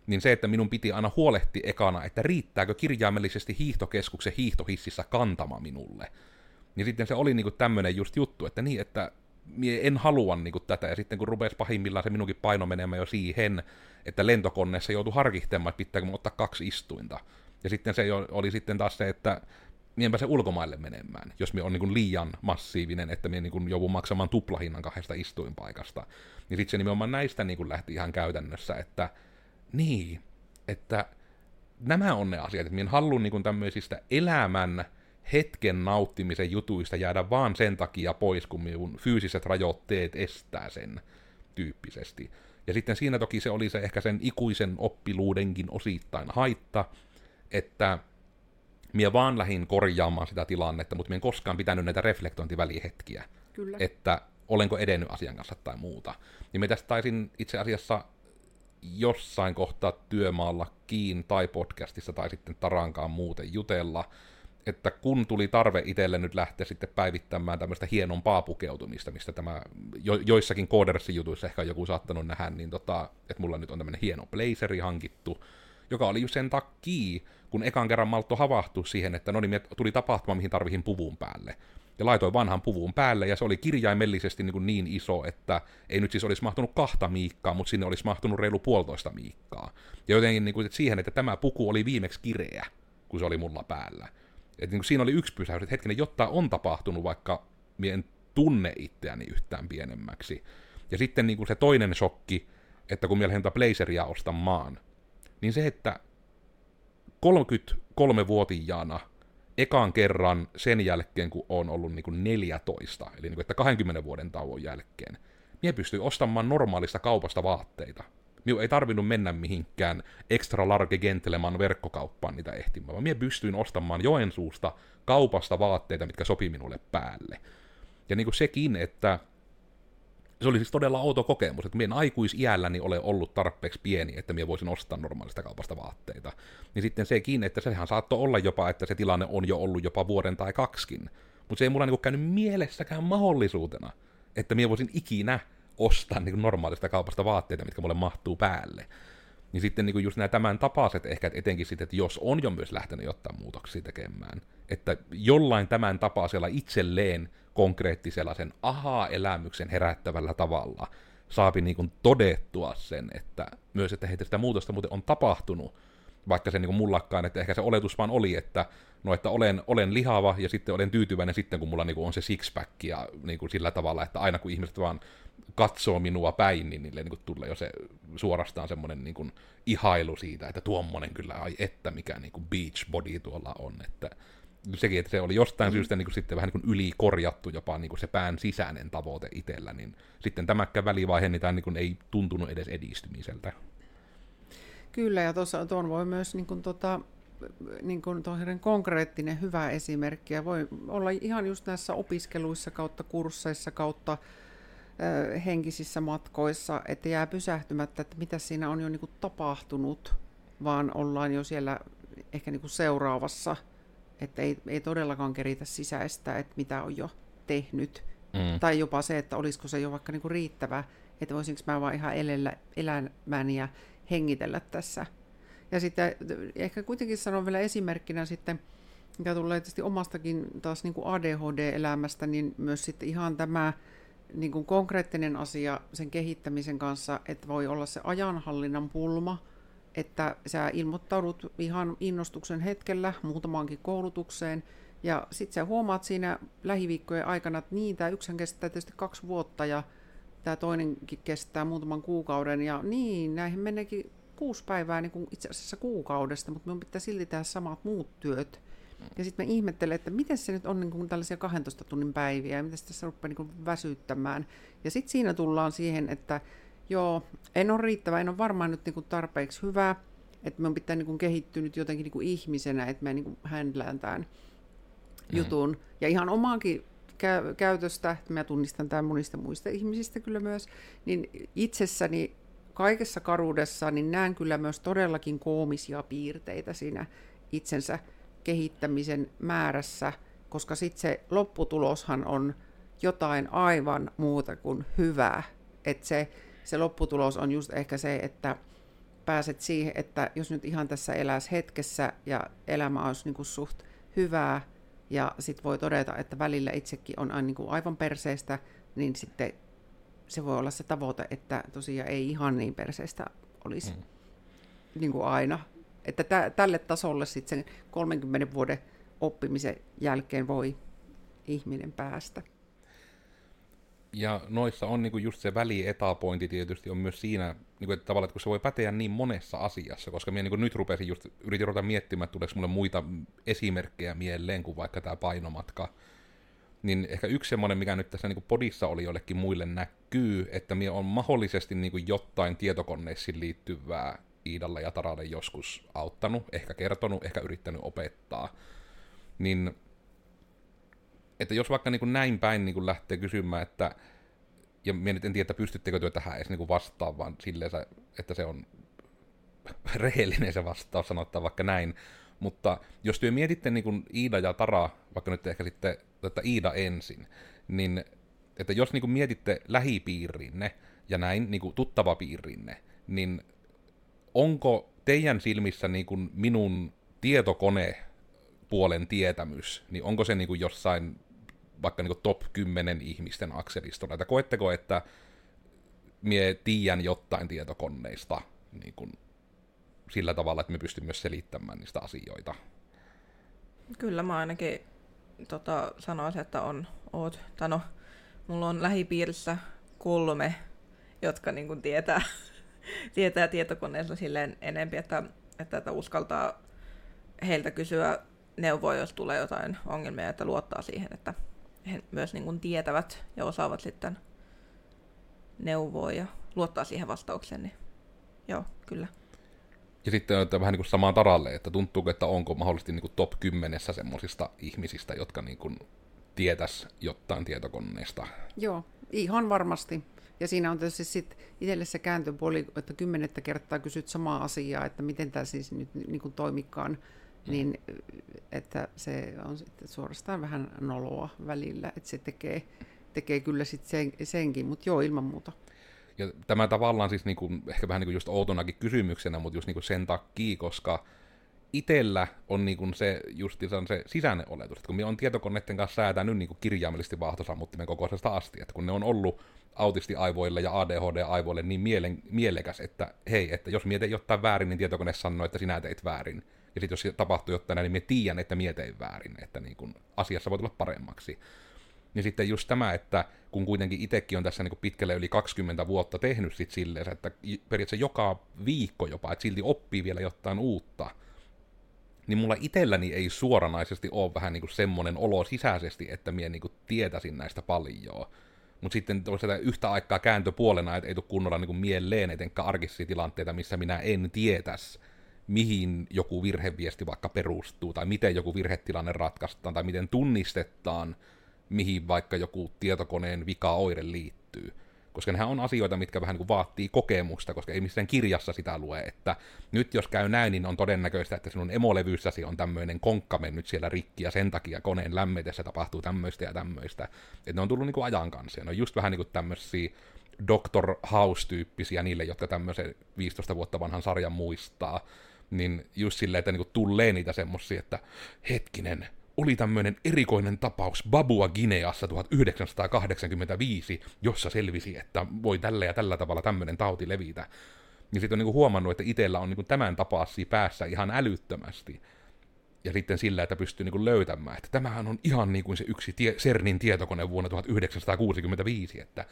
niin se, että minun piti aina huolehtia ekana, että riittääkö kirjaimellisesti hiihtokeskuksen hiihtohississä kantama minulle. Niin sitten se oli niinku tämmöinen just juttu, että niin, että mie en halua niinku tätä, ja sitten kun rupesi pahimmillaan se minunkin paino menemään jo siihen, että lentokoneessa joutui harkittamaan, että pitääkö ottaa kaksi istuinta. Ja sitten se oli sitten taas se, että mienpä se ulkomaille menemään, jos me on niin liian massiivinen, että me niin joudun maksamaan tuplahinnan kahdesta istuinpaikasta. Niin sitten se nimenomaan näistä niin lähti ihan käytännössä, että niin, että nämä on ne asiat, että minä en halua niin tämmöisistä elämän hetken nauttimisen jutuista jäädä vaan sen takia pois, kun minun fyysiset rajoitteet estää sen tyyppisesti. Ja sitten siinä toki se oli se ehkä sen ikuisen oppiluudenkin osittain haitta, että minä vaan lähdin korjaamaan sitä tilannetta, mutta minä en koskaan pitänyt näitä reflektointivälihetkiä. Kyllä. Että olenko edennyt asian kanssa tai muuta. Niin me tästä taisin itse asiassa jossain kohtaa työmaalla kiin tai podcastissa tai sitten Tarankaan muuten jutella, että kun tuli tarve itselle nyt lähteä sitten päivittämään tämmöistä hienompaa pukeutumista, mistä tämä jo, joissakin koodersin jutuissa ehkä joku saattanut nähdä, niin tota, että mulla nyt on tämmöinen hieno blazeri hankittu, joka oli sen takia, kun ekan kerran maltto havahtu siihen, että no niin, tuli tapahtuma, mihin tarvihin puvun päälle. Ja laitoin vanhan puvun päälle, ja se oli kirjaimellisesti niin, niin iso, että ei nyt siis olisi mahtunut kahta miikkaa, mutta sinne olisi mahtunut reilu puolitoista miikkaa. Ja jotenkin niin kuin, että siihen, että tämä puku oli viimeksi kireä, kun se oli mulla päällä. Et niin kuin siinä oli yksi pysäys, että hetkinen, jotta on tapahtunut, vaikka en tunne itseäni yhtään pienemmäksi. Ja sitten niin kuin se toinen shokki, että kun mieleen Blazeria ostamaan, niin se, että 33-vuotiaana ekan kerran sen jälkeen, kun on ollut niin kuin 14, eli niin kuin, että 20 vuoden tauon jälkeen, minä pystyin ostamaan normaalista kaupasta vaatteita. Minun ei tarvinnut mennä mihinkään extra large gentleman verkkokauppaan niitä ehtimään, vaan minä pystyin ostamaan Joensuusta kaupasta vaatteita, mitkä sopi minulle päälle. Ja niin kuin sekin, että se oli siis todella outo kokemus, että minä aikuisiälläni ole ollut tarpeeksi pieni, että minä voisin ostaa normaalista kaupasta vaatteita. Niin sitten sekin, että sehän saattoi olla jopa, että se tilanne on jo ollut jopa vuoden tai kaksikin. Mutta se ei mulla niinku käynyt mielessäkään mahdollisuutena, että minä voisin ikinä ostaa niin normaalista kaupasta vaatteita, mitkä mulle mahtuu päälle. Niin sitten niin just nämä tämän tapaiset ehkä, etenkin sitten, että jos on jo myös lähtenyt jotain muutoksia tekemään, että jollain tämän tapaisella itselleen konkreettisella sen ahaa-elämyksen herättävällä tavalla. Saapi niin kuin todettua sen, että myös, että heitä sitä muutosta muuten on tapahtunut, vaikka se niin mullakkaan, että ehkä se oletus vaan oli, että no, että olen, olen lihava ja sitten olen tyytyväinen sitten, kun mulla niin kuin on se six-pack ja niin kuin sillä tavalla, että aina kun ihmiset vaan katsoo minua päin, niin niille niin kuin tulee jo se suorastaan semmoinen niin kuin ihailu siitä, että tuommoinen kyllä, ai että mikä niin kuin beach body tuolla on, että sekin, että se oli jostain mm. syystä niin kuin sitten vähän niin kuin ylikorjattu jopa niin kuin se pään sisäinen tavoite itsellä, niin sitten tämäkään välivaihe niin tämä niin kuin ei tuntunut edes edistymiseltä. Kyllä, ja tuon voi myös niin kuin, tota, niin kuin konkreettinen hyvä esimerkki, ja voi olla ihan just näissä opiskeluissa kautta kursseissa kautta ö, henkisissä matkoissa, että jää pysähtymättä, että mitä siinä on jo niin kuin tapahtunut, vaan ollaan jo siellä ehkä niin kuin seuraavassa että ei, ei todellakaan keritä sisäistä, että mitä on jo tehnyt. Mm. Tai jopa se, että olisiko se jo vaikka niinku riittävä, että voisinko mä vaan ihan elellä, elämään ja hengitellä tässä. Ja sitten ehkä kuitenkin sanon vielä esimerkkinä sitten, mikä tulee tietysti omastakin taas niin kuin ADHD-elämästä, niin myös sitten ihan tämä niin kuin konkreettinen asia sen kehittämisen kanssa, että voi olla se ajanhallinnan pulma, että sä ilmoittaudut ihan innostuksen hetkellä muutamaankin koulutukseen, ja sitten sä huomaat siinä lähiviikkojen aikana, että niin, tämä yksi kestää tietysti kaksi vuotta, ja tämä toinenkin kestää muutaman kuukauden, ja niin, näihin meneekin kuusi päivää niin kuin itse asiassa kuukaudesta, mutta minun pitää silti tehdä samat muut työt. Ja sitten mä ihmettelen, että miten se nyt on niin kuin tällaisia 12 tunnin päiviä, ja miten se tässä rupeaa niin kuin väsyttämään. Ja sitten siinä tullaan siihen, että Joo, en ole riittävä, en ole varmaan nyt niinku tarpeeksi hyvä, että minun pitää niinku kehittyä nyt jotenkin niinku ihmisenä, että mä niinku händlään tämän mm. jutun. Ja ihan omaankin kä- käytöstä, että mä tunnistan tämän monista muista ihmisistä kyllä myös, niin itsessäni kaikessa karuudessa niin näen kyllä myös todellakin koomisia piirteitä siinä itsensä kehittämisen määrässä, koska sitten se lopputuloshan on jotain aivan muuta kuin hyvää. Että se, se lopputulos on just ehkä se, että pääset siihen, että jos nyt ihan tässä eläisi hetkessä ja elämä olisi niin kuin suht hyvää, ja sitten voi todeta, että välillä itsekin on niin kuin aivan perseestä, niin sitten se voi olla se tavoite, että tosiaan ei ihan niin perseestä olisi mm. niin kuin aina. Että tä, tälle tasolle sitten sen 30 vuoden oppimisen jälkeen voi ihminen päästä. Ja noissa on niinku just se välietapointi tietysti on myös siinä, niinku, että tavallaan, että kun se voi päteä niin monessa asiassa, koska minä niinku nyt rupesin just, yritin ruveta miettimään, että tuleeko mulle muita esimerkkejä mieleen kuin vaikka tämä painomatka. Niin ehkä yksi semmoinen, mikä nyt tässä niinku podissa oli jollekin muille näkyy, että minä on mahdollisesti niinku jotain tietokoneisiin liittyvää Iidalle ja Taralle joskus auttanut, ehkä kertonut, ehkä yrittänyt opettaa. Niin että jos vaikka niin kuin näin päin niin kuin lähtee kysymään, että, ja minä nyt en tiedä, että pystyttekö työ tähän edes niin kuin vastaan, vaan silleen, että se on [LAUGHS] rehellinen se vastaus, sanotaan vaikka näin. Mutta jos työ mietitte niin kuin Iida ja Tara, vaikka nyt ehkä sitten että Iida ensin, niin että jos niin kuin mietitte lähipiirinne ja näin niin kuin tuttava piirinne, niin onko teidän silmissä niin kuin minun tietokone puolen tietämys, niin onko se niin kuin jossain vaikka niin top 10 ihmisten akselistolla, että koetteko, että mie tiedän jotain tietokoneista niin kuin sillä tavalla, että me pystyn myös selittämään niistä asioita? Kyllä mä ainakin tota, sanoisin, että on, oot, tai no, mulla on lähipiirissä kolme, jotka niin kuin tietää, [LAUGHS] tietää tietokoneesta silleen enempi, että, että, että uskaltaa heiltä kysyä neuvoa, jos tulee jotain ongelmia, että luottaa siihen, että he myös niin kuin tietävät ja osaavat sitten neuvoa ja luottaa siihen vastaukseen, niin joo, kyllä. Ja sitten on vähän niin kuin samaan taralle, että tuntuuko, että onko mahdollisesti niin kuin top 10 semmoisista ihmisistä, jotka niin kuin tietäisi jotain tietokoneesta. Joo, ihan varmasti. Ja siinä on tietysti sitten itselle se kääntöpuoli, että kymmenettä kertaa kysyt samaa asiaa, että miten tämä siis nyt niin kuin toimikaan niin että se on sitten suorastaan vähän noloa välillä, että se tekee, tekee kyllä sitten sen, senkin, mutta joo, ilman muuta. Ja tämä tavallaan siis niinku, ehkä vähän niinku just outonakin kysymyksenä, mutta just niinku sen takia, koska itellä on niinku se just se sisäinen oletus, että kun me on tietokoneiden kanssa säätänyt niinku kirjaimellisesti vaahtosammuttimen kokoisesta asti, että kun ne on ollut autistiaivoille ja ADHD-aivoille niin mielen, mielekäs, että hei, että jos mietin jotain väärin, niin tietokone sanoo, että sinä teit väärin. Ja sitten jos tapahtuu jotain niin me tiedän, että mie tein väärin, että niin kun asiassa voi tulla paremmaksi. Niin sitten just tämä, että kun kuitenkin itsekin on tässä niin pitkälle yli 20 vuotta tehnyt sit silleen, että periaatteessa joka viikko jopa, että silti oppii vielä jotain uutta, niin mulla itselläni ei suoranaisesti ole vähän niin semmoinen olo sisäisesti, että mie niin kuin tietäisin näistä paljon. Mutta sitten toisaalta yhtä aikaa kääntöpuolena, että ei tule kunnolla niin kuin mieleen etenkään arkisia tilanteita, missä minä en tietäisi mihin joku virheviesti vaikka perustuu, tai miten joku virhetilanne ratkaistaan, tai miten tunnistetaan, mihin vaikka joku tietokoneen vika-oire liittyy. Koska nehän on asioita, mitkä vähän niin kuin vaatii kokemusta, koska ei missään kirjassa sitä lue, että nyt jos käy näin, niin on todennäköistä, että sinun emolevyssäsi on tämmöinen konkka mennyt siellä rikki, ja sen takia koneen lämmetessä tapahtuu tämmöistä ja tämmöistä. Että ne on tullut niin kuin ajan kanssa, ne on just vähän niin kuin tämmöisiä Doctor House-tyyppisiä niille, jotka tämmöisen 15 vuotta vanhan sarjan muistaa, niin just silleen, että niinku tulee niitä semmosia, että hetkinen, oli tämmöinen erikoinen tapaus Babua Gineassa 1985, jossa selvisi, että voi tällä ja tällä tavalla tämmöinen tauti levitä. Niin sitten on niinku huomannut, että itsellä on niinku tämän tapaasi päässä ihan älyttömästi. Ja sitten sillä, että pystyy niinku löytämään, että tämähän on ihan niin kuin se yksi tie- CERNin tietokone vuonna 1965, että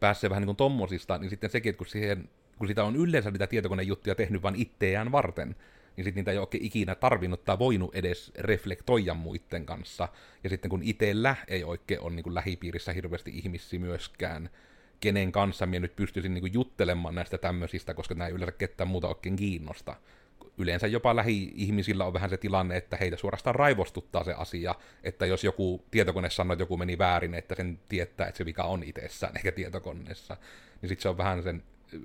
pääsee vähän niin kuin tommosista, niin sitten sekin, että kun siihen kun sitä on yleensä niitä tietokonejuttuja tehnyt vain itseään varten, niin sitten niitä ei ole ikinä tarvinnut tai voinut edes reflektoida muiden kanssa. Ja sitten kun itsellä ei oikein ole niin lähipiirissä hirveästi ihmisiä myöskään, kenen kanssa minä nyt pystyisin niin juttelemaan näistä tämmöisistä, koska nämä ei yleensä ketään muuta oikein kiinnosta. Yleensä jopa lähi-ihmisillä on vähän se tilanne, että heitä suorastaan raivostuttaa se asia, että jos joku tietokone sanoo, että joku meni väärin, että sen tietää, että se vika on itsessään eikä tietokoneessa, niin sitten se on vähän sen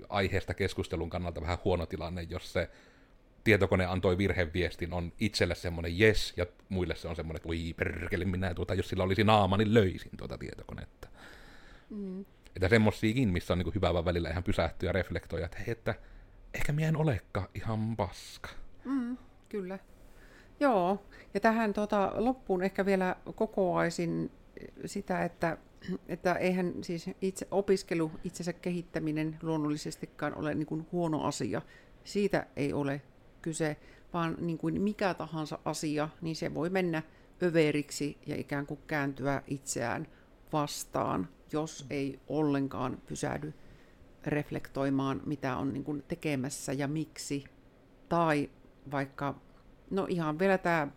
aiheesta keskustelun kannalta vähän huono tilanne, jos se tietokone antoi virheviestin, on itselle semmoinen yes, ja muille se on semmoinen, että voi perkele, minä tuota, jos sillä olisi naama, niin löysin tuota tietokonetta. Mm. Että semmoisiakin, missä on niin hyvä vaan välillä ihan pysähtyä ja reflektoida, että hei, että ehkä minä en olekaan ihan paska. Mm, kyllä. Joo, ja tähän tuota, loppuun ehkä vielä kokoaisin sitä, että että eihän siis itse opiskelu, itsensä kehittäminen luonnollisestikaan ole niin kuin huono asia. Siitä ei ole kyse, vaan niin kuin mikä tahansa asia, niin se voi mennä överiksi ja ikään kuin kääntyä itseään vastaan, jos ei ollenkaan pysähdy reflektoimaan, mitä on niin kuin tekemässä ja miksi. Tai vaikka, no ihan vielä tämä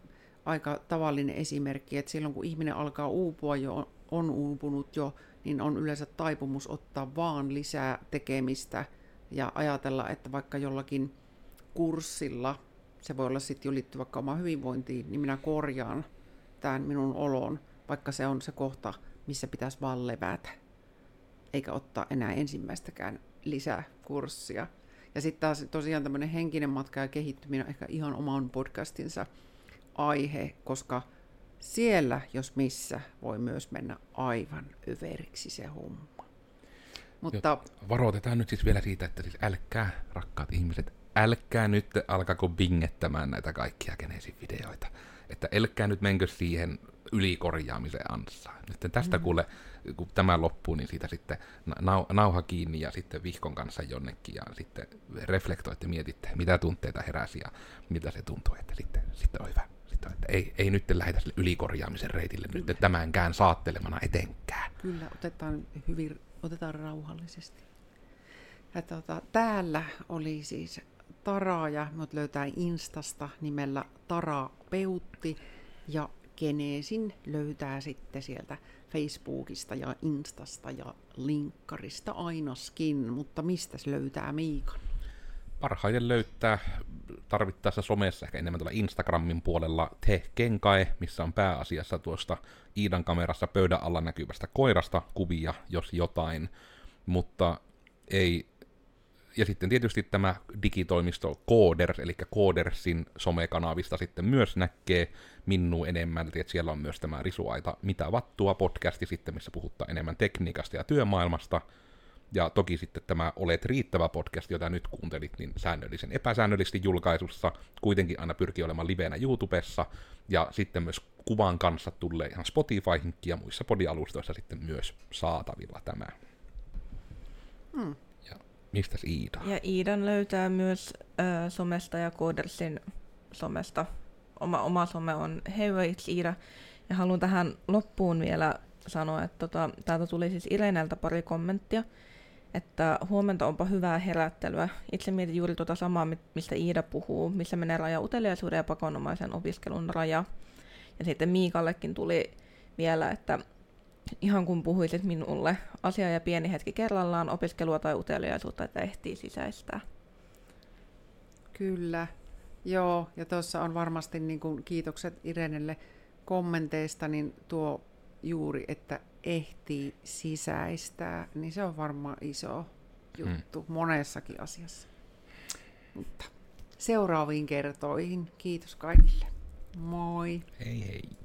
aika tavallinen esimerkki, että silloin kun ihminen alkaa uupua jo, on uupunut jo, niin on yleensä taipumus ottaa vaan lisää tekemistä ja ajatella, että vaikka jollakin kurssilla, se voi olla sitten jo liittyy vaikka omaan hyvinvointiin, niin minä korjaan tämän minun olon, vaikka se on se kohta, missä pitäisi vaan levätä, eikä ottaa enää ensimmäistäkään lisäkurssia. Ja sitten taas tosiaan tämmöinen henkinen matka ja kehittyminen on ehkä ihan oman podcastinsa aihe, koska siellä, jos missä, voi myös mennä aivan överiksi se homma. Mutta... Jo, varoitetaan nyt siis vielä siitä, että siis älkää, rakkaat ihmiset, älkää nyt alkako bingettämään näitä kaikkia Genesin videoita. Että älkää nyt menkö siihen ylikorjaamisen ansaan. Nyt tästä mm. kuule, kun tämä loppuu, niin siitä sitten nau- nauha kiinni ja sitten vihkon kanssa jonnekin ja sitten reflektoitte, mietitte, mitä tunteita heräsi ja mitä se tuntuu, että sitten, sitten on hyvä. On, että ei, ei nyt lähdetä sille ylikorjaamisen reitille Kyllä. nyt tämänkään saattelemana etenkään. Kyllä, otetaan, hyvin, otetaan rauhallisesti. Ja tuota, täällä oli siis Taraaja, mut löytää Instasta nimellä Tarapeutti ja Geneesin löytää sitten sieltä Facebookista ja Instasta ja linkkarista ainaskin, mutta mistä se löytää Miikan? Parhaiten löytää tarvittaessa somessa, ehkä enemmän tuolla Instagramin puolella Te Kenkae, missä on pääasiassa tuosta Iidan kamerassa pöydän alla näkyvästä koirasta kuvia, jos jotain, mutta ei ja sitten tietysti tämä digitoimisto Coders, eli Codersin somekanavista sitten myös näkee minnu enemmän, että siellä on myös tämä Risuaita Mitä vattua podcasti sitten, missä puhuttaa enemmän tekniikasta ja työmaailmasta, ja toki sitten tämä Olet riittävä podcast, jota nyt kuuntelit, niin säännöllisen epäsäännöllisesti julkaisussa, kuitenkin aina pyrkii olemaan livenä YouTubessa, ja sitten myös kuvan kanssa tulee ihan Spotifyhin ja muissa podialustoissa sitten myös saatavilla tämä. Hmm. Mistä Iida? Ja Iidan löytää myös äh, somesta ja Codersin somesta. Oma, oma some on Hey Iida. Ja haluan tähän loppuun vielä sanoa, että tota, täältä tuli siis Ireneltä pari kommenttia, että huomenta onpa hyvää herättelyä. Itse mietin juuri tuota samaa, mistä Iida puhuu, missä menee raja uteliaisuuden ja pakonomaisen opiskelun raja. Ja sitten Miikallekin tuli vielä, että ihan kun puhuisit minulle asia ja pieni hetki kerrallaan, opiskelua tai uteliaisuutta, että ehtii sisäistää. Kyllä, joo, ja tuossa on varmasti niin kiitokset Irenelle kommenteista, niin tuo juuri, että ehtii sisäistää, niin se on varmaan iso juttu hmm. monessakin asiassa. Mutta seuraaviin kertoihin. Kiitos kaikille. Moi. Hei hei.